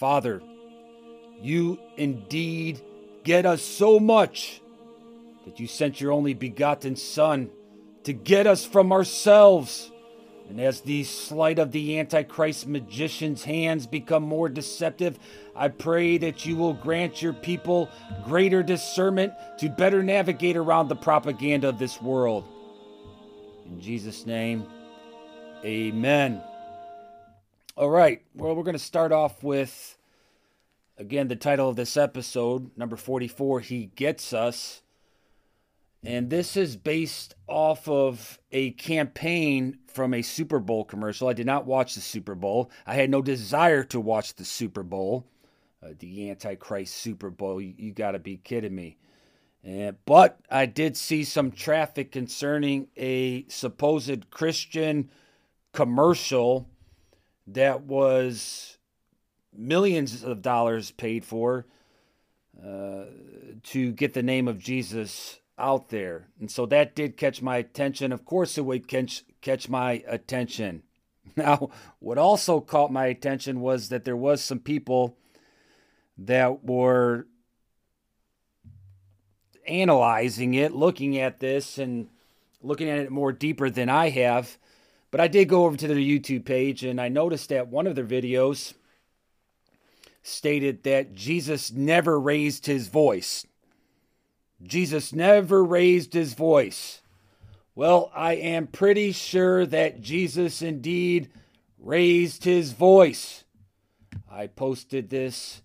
Father, you indeed get us so much that you sent your only begotten Son to get us from ourselves. And as the sleight of the Antichrist magician's hands become more deceptive, I pray that you will grant your people greater discernment to better navigate around the propaganda of this world. In Jesus' name, amen. All right, well, we're going to start off with, again, the title of this episode, number 44 He Gets Us. And this is based off of a campaign from a Super Bowl commercial. I did not watch the Super Bowl. I had no desire to watch the Super Bowl, uh, the Antichrist Super Bowl. You, you got to be kidding me. Uh, but I did see some traffic concerning a supposed Christian commercial that was millions of dollars paid for uh, to get the name of Jesus out there. And so that did catch my attention. Of course, it would catch, catch my attention. Now, what also caught my attention was that there was some people that were analyzing it, looking at this and looking at it more deeper than I have. But I did go over to their YouTube page and I noticed that one of their videos stated that Jesus never raised his voice. Jesus never raised his voice. Well, I am pretty sure that Jesus indeed raised his voice. I posted this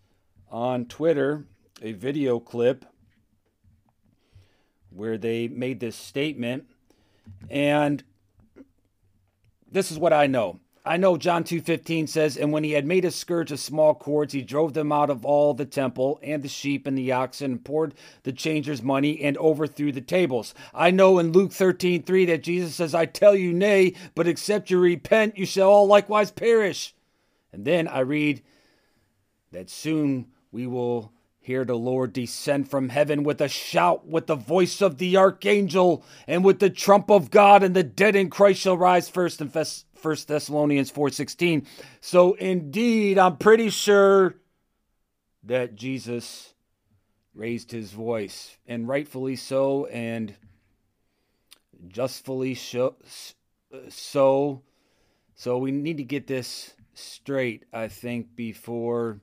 on Twitter, a video clip where they made this statement. And this is what I know. I know John 2:15 says, "And when he had made a scourge of small cords, he drove them out of all the temple, and the sheep and the oxen, and poured the changers' money, and overthrew the tables." I know in Luke 13:3 that Jesus says, "I tell you, nay, but except you repent, you shall all likewise perish." And then I read that soon we will hear the Lord descend from heaven with a shout, with the voice of the archangel, and with the trump of God, and the dead in Christ shall rise first. And 1 Thessalonians 4:16. So indeed, I'm pretty sure that Jesus raised his voice and rightfully so and justfully so so we need to get this straight I think before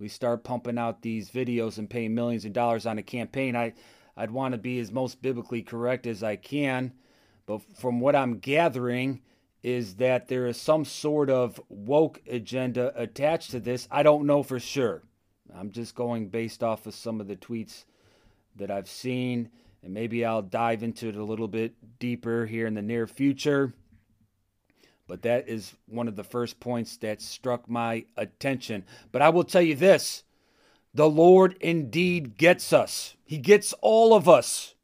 we start pumping out these videos and paying millions of dollars on a campaign I I'd want to be as most biblically correct as I can but from what I'm gathering is that there is some sort of woke agenda attached to this. I don't know for sure. I'm just going based off of some of the tweets that I've seen, and maybe I'll dive into it a little bit deeper here in the near future. But that is one of the first points that struck my attention. But I will tell you this the Lord indeed gets us, He gets all of us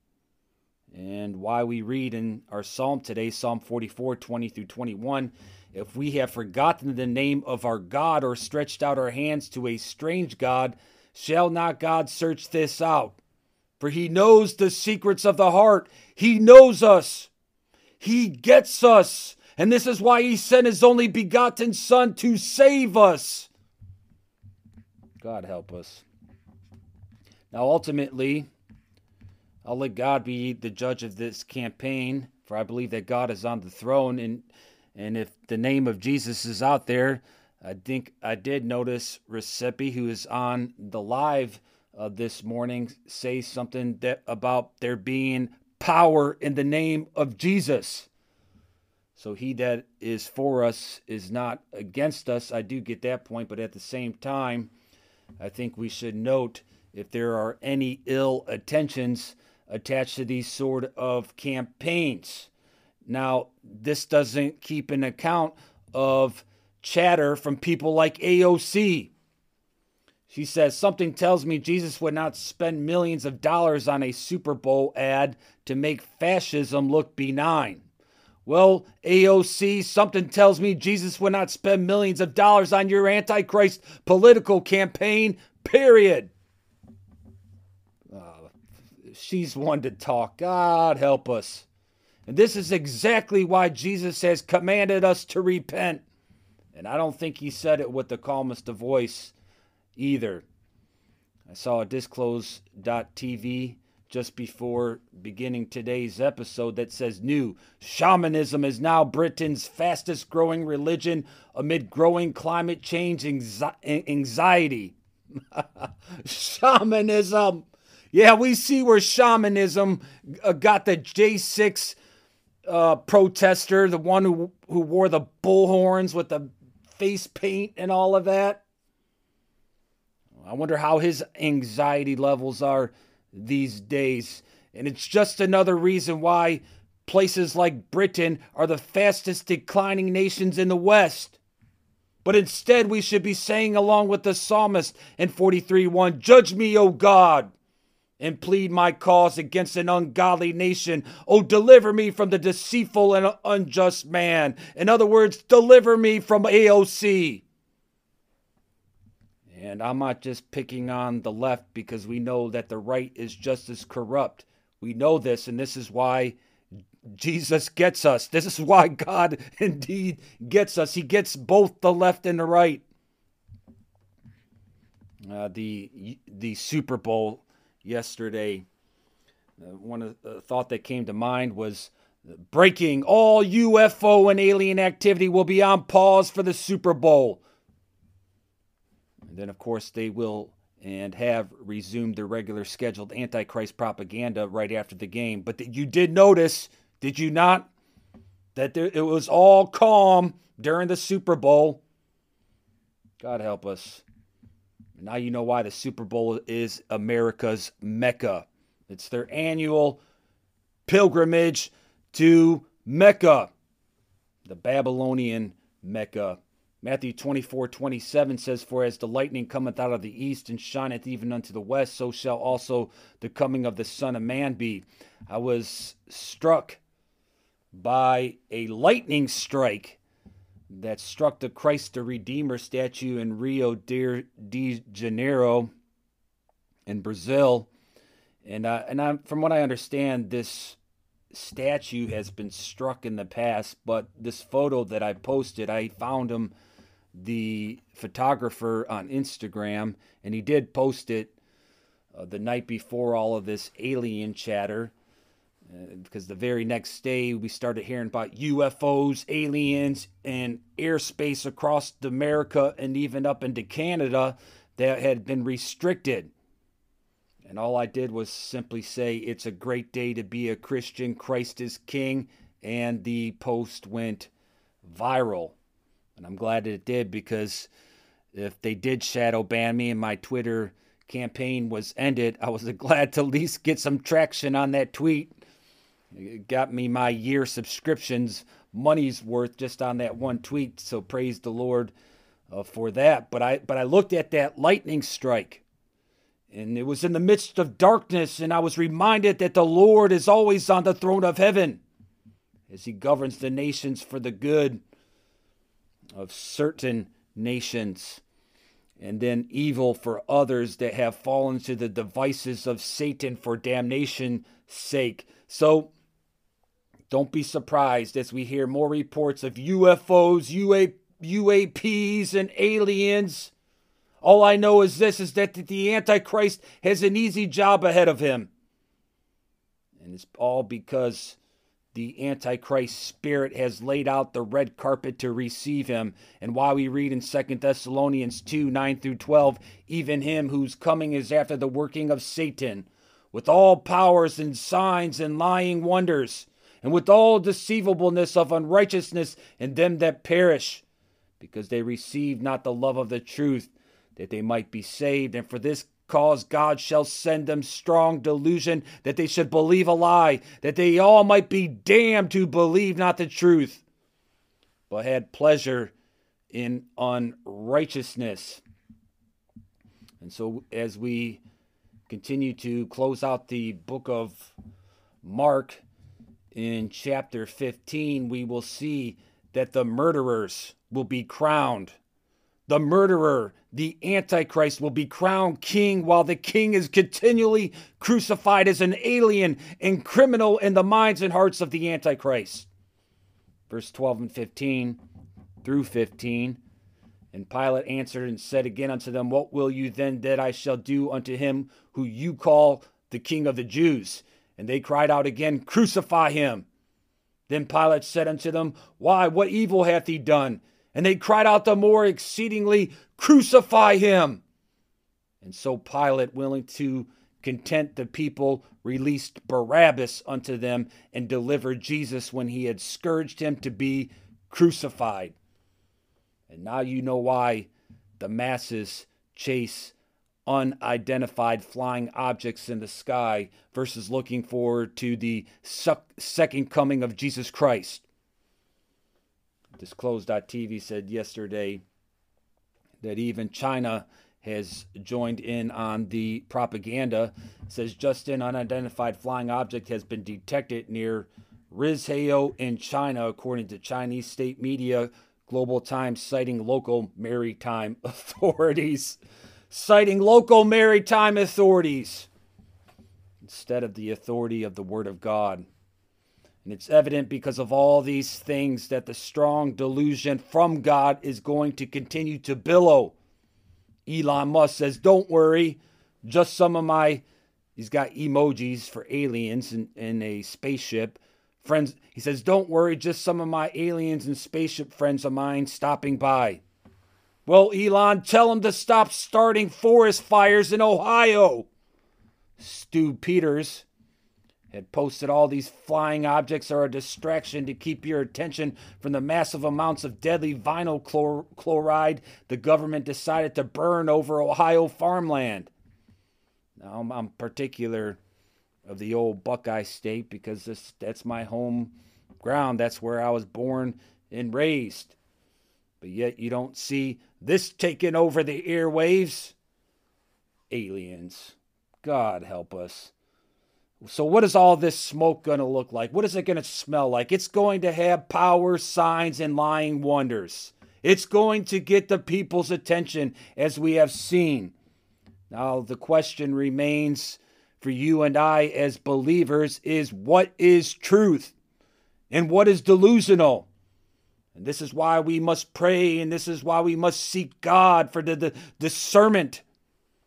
and why we read in our psalm today, Psalm 44, 20 through 21. If we have forgotten the name of our God or stretched out our hands to a strange God, shall not God search this out? For he knows the secrets of the heart. He knows us. He gets us. And this is why he sent his only begotten Son to save us. God help us. Now, ultimately, I'll let God be the judge of this campaign, for I believe that God is on the throne. And, and if the name of Jesus is out there, I think I did notice Recipe, who is on the live uh, this morning, say something that about there being power in the name of Jesus. So he that is for us is not against us. I do get that point, but at the same time, I think we should note if there are any ill intentions attached to these sort of campaigns. Now, this doesn't keep an account of chatter from people like AOC. She says, Something tells me Jesus would not spend millions of dollars on a Super Bowl ad to make fascism look benign. Well, AOC, something tells me Jesus would not spend millions of dollars on your Antichrist political campaign, period ah, she's one to talk. God help us. And this is exactly why Jesus has commanded us to repent. And I don't think he said it with the calmest of voice either. I saw a disclose.tv just before beginning today's episode that says new shamanism is now Britain's fastest growing religion amid growing climate change anxiety. shamanism. Yeah, we see where shamanism uh, got the J6 uh, protester, the one who, who wore the bullhorns with the face paint and all of that. I wonder how his anxiety levels are these days. And it's just another reason why places like Britain are the fastest declining nations in the West. But instead, we should be saying, along with the psalmist in 43 1, Judge me, O God, and plead my cause against an ungodly nation. Oh, deliver me from the deceitful and unjust man. In other words, deliver me from AOC. And I'm not just picking on the left because we know that the right is just as corrupt. We know this, and this is why Jesus gets us. This is why God indeed gets us. He gets both the left and the right. Uh, the the Super Bowl yesterday, uh, one of thought that came to mind was breaking all UFO and alien activity will be on pause for the Super Bowl. Then, of course, they will and have resumed their regular scheduled Antichrist propaganda right after the game. But you did notice, did you not, that there, it was all calm during the Super Bowl? God help us. Now you know why the Super Bowl is America's Mecca. It's their annual pilgrimage to Mecca, the Babylonian Mecca. Matthew 24, 27 says, For as the lightning cometh out of the east and shineth even unto the west, so shall also the coming of the Son of Man be. I was struck by a lightning strike that struck the Christ the Redeemer statue in Rio de, Janeiro in Brazil. And, uh, and I, from what I understand, this statue has been struck in the past, but this photo that I posted, I found him the photographer on Instagram, and he did post it uh, the night before all of this alien chatter. Uh, because the very next day we started hearing about UFOs, aliens, and airspace across America and even up into Canada that had been restricted. And all I did was simply say, It's a great day to be a Christian. Christ is King. And the post went viral. And I'm glad that it did because if they did shadow ban me and my Twitter campaign was ended, I was glad to at least get some traction on that tweet. It got me my year subscriptions money's worth just on that one tweet. So praise the Lord uh, for that. But I but I looked at that lightning strike and it was in the midst of darkness and I was reminded that the Lord is always on the throne of heaven as he governs the nations for the good of certain nations, and then evil for others that have fallen to the devices of Satan for damnation sake. So don't be surprised as we hear more reports of UFOs, UA, UAPs, and aliens. All I know is this is that the Antichrist has an easy job ahead of him. And it's all because the Antichrist spirit has laid out the red carpet to receive him. And while we read in 2 Thessalonians 2 9 through 12, even him whose coming is after the working of Satan, with all powers and signs and lying wonders, and with all deceivableness of unrighteousness in them that perish, because they receive not the love of the truth, that they might be saved. And for this cause God shall send them strong delusion that they should believe a lie, that they all might be damned who believe not the truth, but had pleasure in unrighteousness. And so, as we continue to close out the book of Mark in chapter 15, we will see that the murderers will be crowned the murderer, the Antichrist, will be crowned king while the king is continually crucified as an alien and criminal in the minds and hearts of the Antichrist. Verse 12 and 15 through 15. And Pilate answered and said again unto them, What will you then that I shall do unto him who you call the King of the Jews? And they cried out again, Crucify him. Then Pilate said unto them, Why, what evil hath he done? And they cried out the more exceedingly, Crucify him. And so Pilate, willing to content the people, released Barabbas unto them and delivered Jesus when he had scourged him to be crucified. And now you know why the masses chase unidentified flying objects in the sky versus looking forward to the second coming of Jesus Christ. Disclosed.tv said yesterday that even China has joined in on the propaganda. It says just an unidentified flying object has been detected near Rizhao in China, according to Chinese state media Global Times citing local maritime authorities. Citing local maritime authorities instead of the authority of the Word of God. And it's evident because of all these things that the strong delusion from God is going to continue to billow. Elon Musk says, Don't worry, just some of my, he's got emojis for aliens in, in a spaceship. Friends, he says, Don't worry, just some of my aliens and spaceship friends of mine stopping by. Well, Elon, tell him to stop starting forest fires in Ohio. Stu Peters had posted all these flying objects are a distraction to keep your attention from the massive amounts of deadly vinyl chlor- chloride the government decided to burn over Ohio farmland. Now, I'm, I'm particular of the old Buckeye State because this, that's my home ground. That's where I was born and raised. But yet you don't see this taking over the airwaves. Aliens. God help us. So, what is all this smoke going to look like? What is it going to smell like? It's going to have power, signs, and lying wonders. It's going to get the people's attention, as we have seen. Now, the question remains for you and I as believers is what is truth and what is delusional. And this is why we must pray and this is why we must seek God for the, the discernment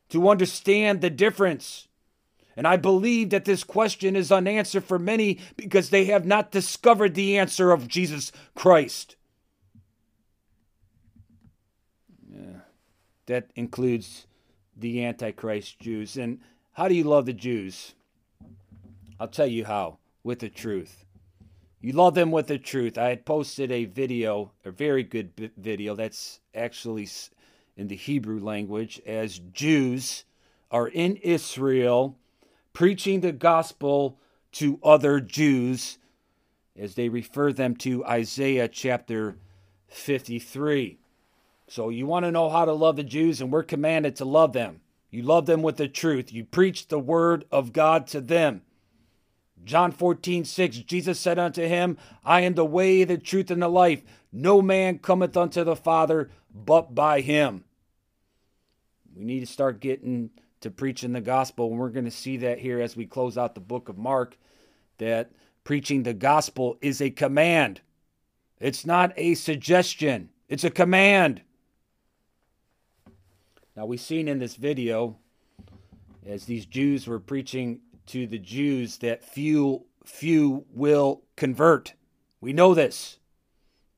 to understand the difference. And I believe that this question is unanswered for many because they have not discovered the answer of Jesus Christ. Yeah. That includes the Antichrist Jews. And how do you love the Jews? I'll tell you how with the truth. You love them with the truth. I had posted a video, a very good video that's actually in the Hebrew language, as Jews are in Israel preaching the gospel to other Jews as they refer them to Isaiah chapter 53. So you want to know how to love the Jews, and we're commanded to love them. You love them with the truth. You preach the word of God to them. John 14, 6, Jesus said unto him, I am the way, the truth, and the life. No man cometh unto the Father but by him. We need to start getting to preaching the gospel. And we're going to see that here as we close out the book of Mark, that preaching the gospel is a command. It's not a suggestion, it's a command. Now, we've seen in this video, as these Jews were preaching to the Jews, that few, few will convert. We know this.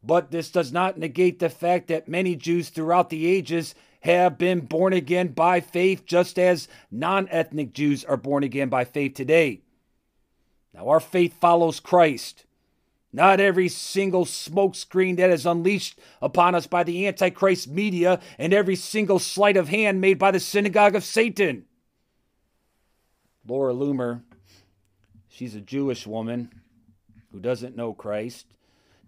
But this does not negate the fact that many Jews throughout the ages have been born again by faith, just as non ethnic Jews are born again by faith today. Now, our faith follows Christ. Not every single smokescreen that is unleashed upon us by the Antichrist media and every single sleight of hand made by the synagogue of Satan. Laura Loomer, she's a Jewish woman who doesn't know Christ.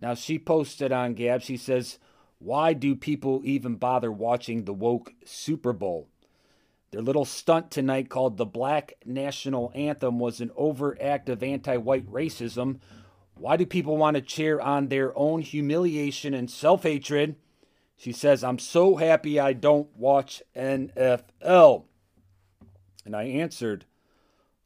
Now, she posted on Gab, she says, Why do people even bother watching the woke Super Bowl? Their little stunt tonight, called the Black National Anthem, was an overact of anti white racism why do people want to cheer on their own humiliation and self hatred? She says, I'm so happy I don't watch NFL. And I answered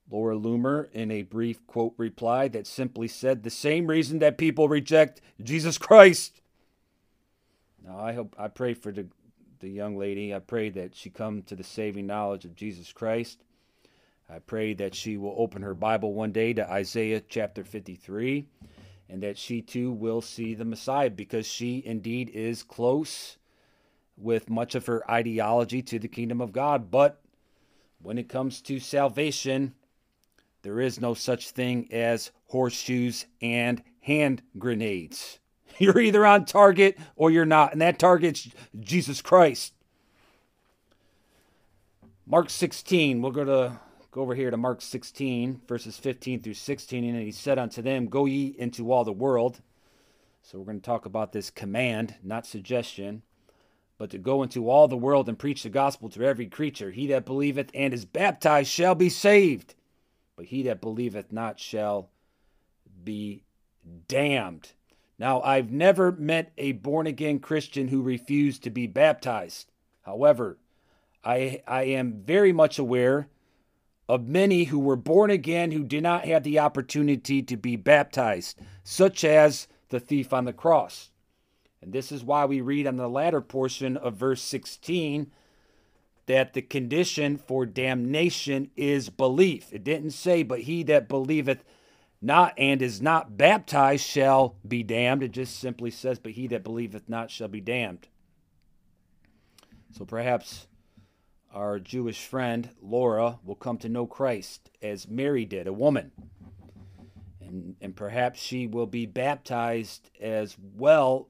Laura Loomer in a brief quote reply that simply said the same reason that people reject Jesus Christ. Now I hope I pray for the the young lady. I pray that she come to the saving knowledge of Jesus Christ. I pray that she will open her Bible one day to Isaiah chapter 53 and that she too will see the Messiah because she indeed is close with much of her ideology to the kingdom of God. But when it comes to salvation, there is no such thing as horseshoes and hand grenades. You're either on target or you're not, and that target's Jesus Christ. Mark 16, we'll go to go over here to Mark 16, verses 15 through 16, and he said unto them, Go ye into all the world. So we're going to talk about this command, not suggestion, but to go into all the world and preach the gospel to every creature. He that believeth and is baptized shall be saved, but he that believeth not shall be damned. Now, I've never met a born again Christian who refused to be baptized. However, I, I am very much aware of many who were born again who did not have the opportunity to be baptized, such as the thief on the cross. And this is why we read on the latter portion of verse 16 that the condition for damnation is belief. It didn't say, but he that believeth not and is not baptized shall be damned. It just simply says, but he that believeth not shall be damned. So perhaps our Jewish friend Laura will come to know Christ as Mary did, a woman. And, and perhaps she will be baptized as well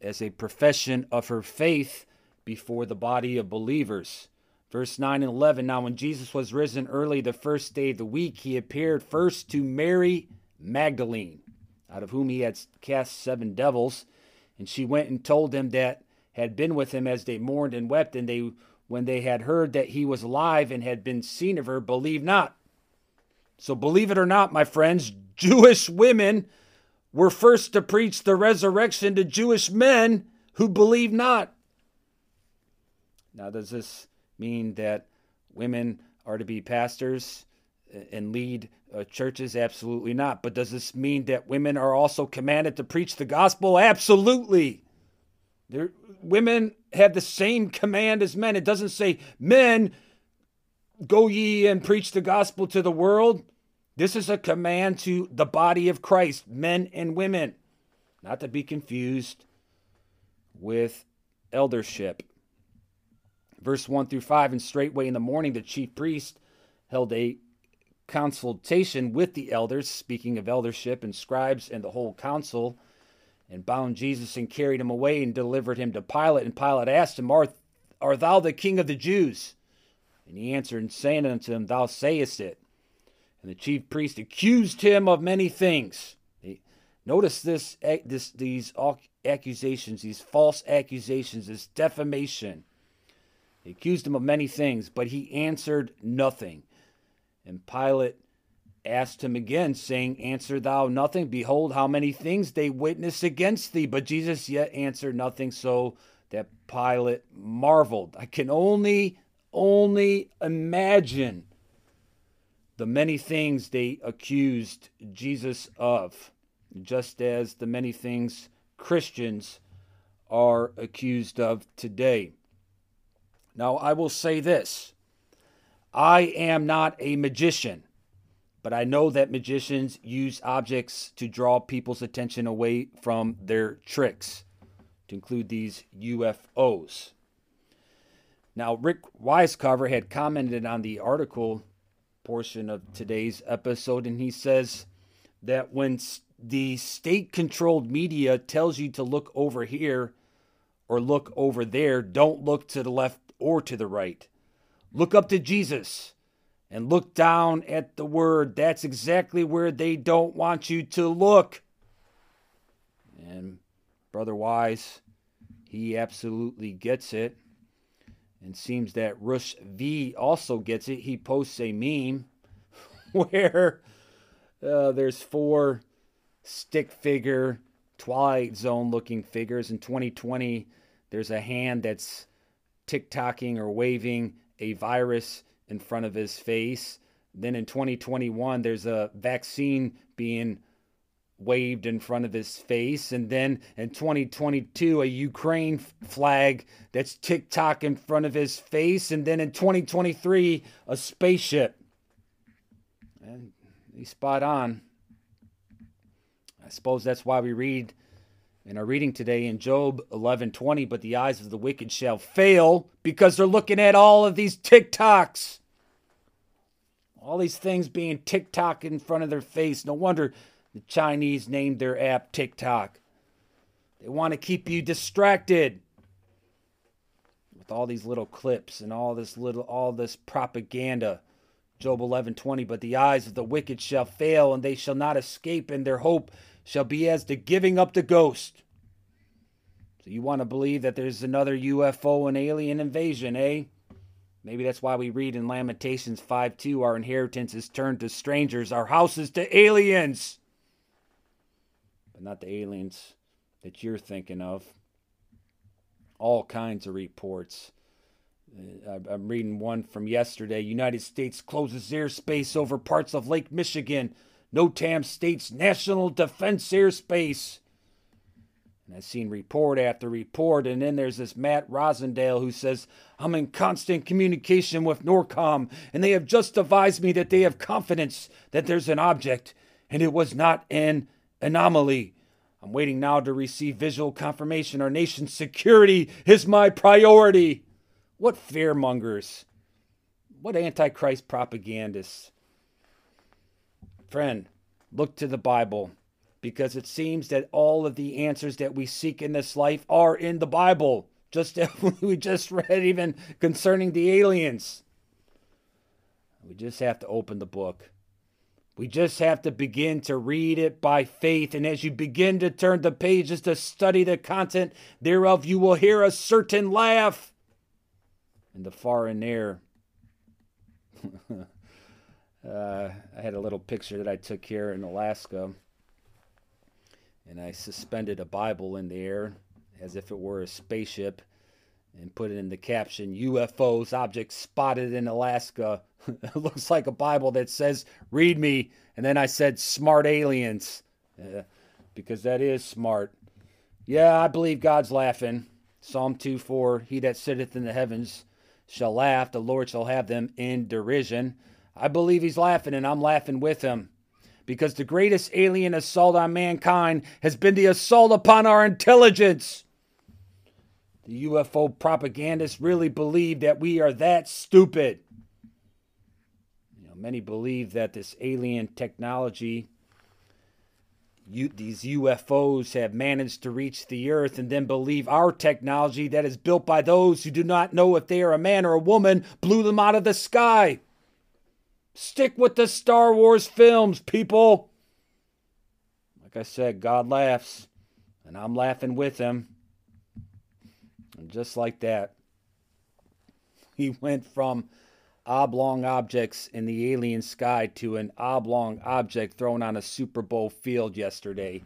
as a profession of her faith before the body of believers. Verse 9 and 11 Now, when Jesus was risen early the first day of the week, he appeared first to Mary Magdalene, out of whom he had cast seven devils. And she went and told them that had been with him as they mourned and wept. And they, when they had heard that he was alive and had been seen of her, believed not. So, believe it or not, my friends, Jewish women were first to preach the resurrection to Jewish men who believed not. Now, does this mean that women are to be pastors and lead uh, churches? Absolutely not. But does this mean that women are also commanded to preach the gospel? Absolutely. Women have the same command as men. It doesn't say, men, go ye and preach the gospel to the world. This is a command to the body of Christ, men and women, not to be confused with eldership verse 1 through 5 and straightway in the morning the chief priest held a consultation with the elders speaking of eldership and scribes and the whole council and bound jesus and carried him away and delivered him to pilate. And pilate asked him art, art thou the king of the jews? And he answered and saying unto him thou sayest it. And the chief priest accused him of many things. Notice this, eh, this these accusations these false accusations this defamation they accused him of many things, but he answered nothing. And Pilate asked him again, saying, Answer thou nothing? Behold, how many things they witness against thee. But Jesus yet answered nothing, so that Pilate marveled. I can only, only imagine the many things they accused Jesus of, just as the many things Christians are accused of today. Now, I will say this I am not a magician, but I know that magicians use objects to draw people's attention away from their tricks, to include these UFOs. Now, Rick Wisecover had commented on the article portion of today's episode, and he says that when the state controlled media tells you to look over here or look over there, don't look to the left or to the right. Look up to Jesus and look down at the Word. That's exactly where they don't want you to look. And Brother Wise, he absolutely gets it. And seems that Rush V also gets it. He posts a meme where uh, there's four stick figure Twilight Zone looking figures. In 2020, there's a hand that's TikToking or waving a virus in front of his face. Then in 2021, there's a vaccine being waved in front of his face, and then in 2022, a Ukraine flag that's TikTok in front of his face, and then in 2023, a spaceship. And he's spot on. I suppose that's why we read in our reading today in Job 11:20, but the eyes of the wicked shall fail because they're looking at all of these TikToks. All these things being TikTok in front of their face. No wonder the Chinese named their app TikTok. They want to keep you distracted with all these little clips and all this little all this propaganda. Job 11:20 but the eyes of the wicked shall fail and they shall not escape and their hope shall be as the giving up the ghost. So you want to believe that there's another UFO and alien invasion, eh? Maybe that's why we read in Lamentations 5 2 our inheritance is turned to strangers, our houses to aliens. But not the aliens that you're thinking of. All kinds of reports. Uh, I'm reading one from yesterday. United States closes airspace over parts of Lake Michigan NOTAM states national defense airspace. And I've seen report after report, and then there's this Matt Rosendale who says, I'm in constant communication with NORTHCOM, and they have just advised me that they have confidence that there's an object, and it was not an anomaly. I'm waiting now to receive visual confirmation our nation's security is my priority. What fearmongers! What antichrist propagandists! Friend, look to the Bible because it seems that all of the answers that we seek in this life are in the Bible. Just we just read, even concerning the aliens. We just have to open the book. We just have to begin to read it by faith. And as you begin to turn the pages to study the content thereof, you will hear a certain laugh in the far and near. Uh, I had a little picture that I took here in Alaska, and I suspended a Bible in the air as if it were a spaceship and put it in the caption UFOs, objects spotted in Alaska. it looks like a Bible that says, Read me. And then I said, Smart aliens, uh, because that is smart. Yeah, I believe God's laughing. Psalm 2 4 He that sitteth in the heavens shall laugh, the Lord shall have them in derision. I believe he's laughing, and I'm laughing with him. Because the greatest alien assault on mankind has been the assault upon our intelligence. The UFO propagandists really believe that we are that stupid. You know, many believe that this alien technology, you, these UFOs have managed to reach the earth and then believe our technology that is built by those who do not know if they are a man or a woman blew them out of the sky. Stick with the Star Wars films, people. Like I said, God laughs, and I'm laughing with him. And just like that, he went from oblong objects in the alien sky to an oblong object thrown on a Super Bowl field yesterday.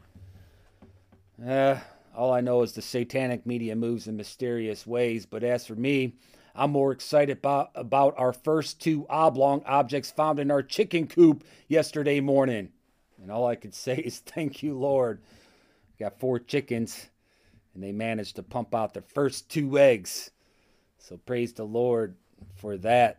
Uh, all I know is the satanic media moves in mysterious ways, but as for me, I'm more excited about, about our first two oblong objects found in our chicken coop yesterday morning. And all I could say is thank you, Lord. Got four chickens, and they managed to pump out their first two eggs. So praise the Lord for that.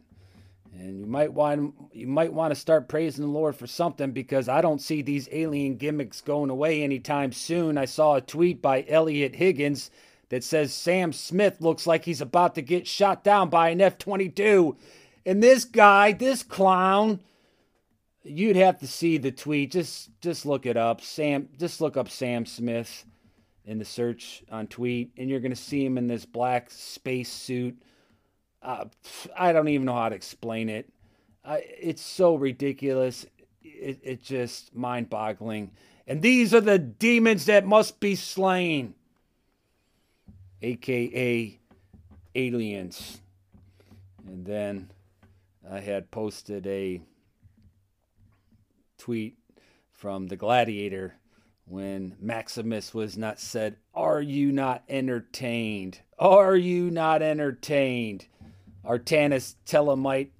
And you might want you might want to start praising the Lord for something because I don't see these alien gimmicks going away anytime soon. I saw a tweet by Eliot Higgins that says Sam Smith looks like he's about to get shot down by an F 22. And this guy, this clown, you'd have to see the tweet. Just just look it up. Sam just look up Sam Smith in the search on tweet and you're going to see him in this black space suit. Uh, I don't even know how to explain it. it's so ridiculous. It, it's just mind boggling. And these are the demons that must be slain aka aliens. And then I had posted a tweet from the Gladiator when Maximus was not said, Are you not entertained? Are you not entertained? Artanis Telemite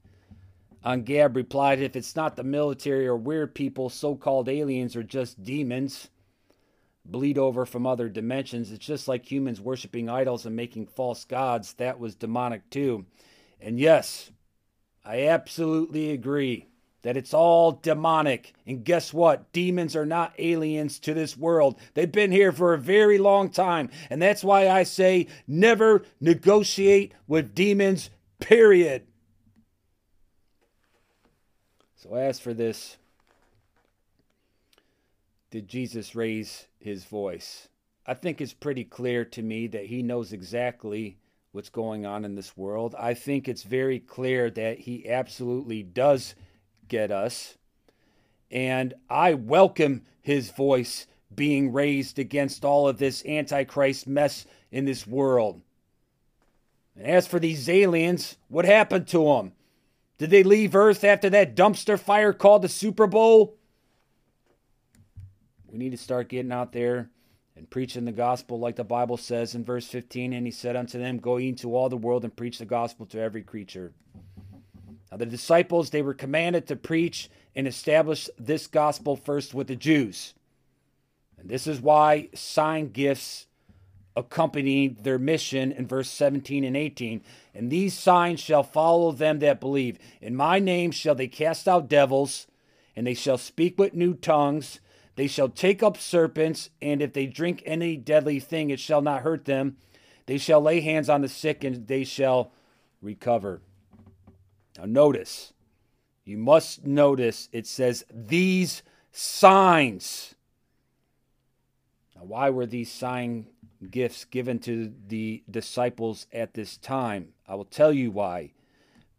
on Gab replied, If it's not the military or weird people, so called aliens are just demons. Bleed over from other dimensions. It's just like humans worshiping idols and making false gods. That was demonic too. And yes, I absolutely agree that it's all demonic. And guess what? Demons are not aliens to this world. They've been here for a very long time. And that's why I say never negotiate with demons, period. So, as for this, did Jesus raise his voice? I think it's pretty clear to me that he knows exactly what's going on in this world. I think it's very clear that he absolutely does get us. And I welcome his voice being raised against all of this antichrist mess in this world. And as for these aliens, what happened to them? Did they leave Earth after that dumpster fire called the Super Bowl? We need to start getting out there and preaching the gospel like the Bible says in verse 15. And he said unto them, Go into all the world and preach the gospel to every creature. Now, the disciples, they were commanded to preach and establish this gospel first with the Jews. And this is why sign gifts accompanied their mission in verse 17 and 18. And these signs shall follow them that believe. In my name shall they cast out devils, and they shall speak with new tongues. They shall take up serpents, and if they drink any deadly thing, it shall not hurt them. They shall lay hands on the sick, and they shall recover. Now, notice, you must notice it says these signs. Now, why were these sign gifts given to the disciples at this time. I will tell you why.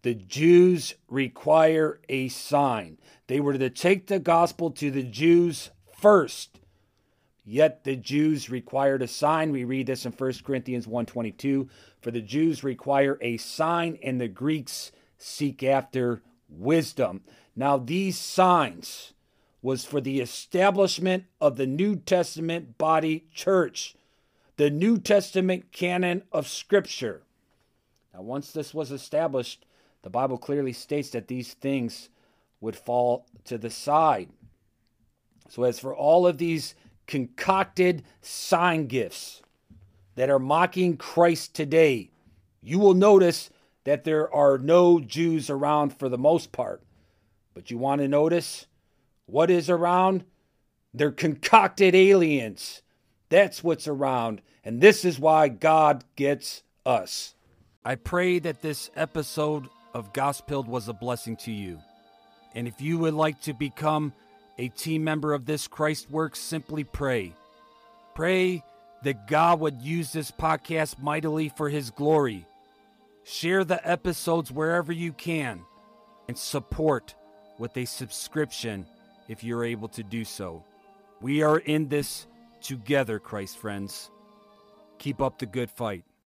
The Jews require a sign. They were to take the gospel to the Jews first. Yet the Jews required a sign. We read this in 1 Corinthians 1:22, for the Jews require a sign and the Greeks seek after wisdom. Now these signs was for the establishment of the New Testament body church the New Testament canon of Scripture. Now, once this was established, the Bible clearly states that these things would fall to the side. So, as for all of these concocted sign gifts that are mocking Christ today, you will notice that there are no Jews around for the most part. But you want to notice what is around? They're concocted aliens that's what's around. And this is why God gets us. I pray that this episode of Gospel was a blessing to you. And if you would like to become a team member of this Christ Works, simply pray. Pray that God would use this podcast mightily for his glory. Share the episodes wherever you can and support with a subscription if you're able to do so. We are in this together, Christ friends. Keep up the good fight.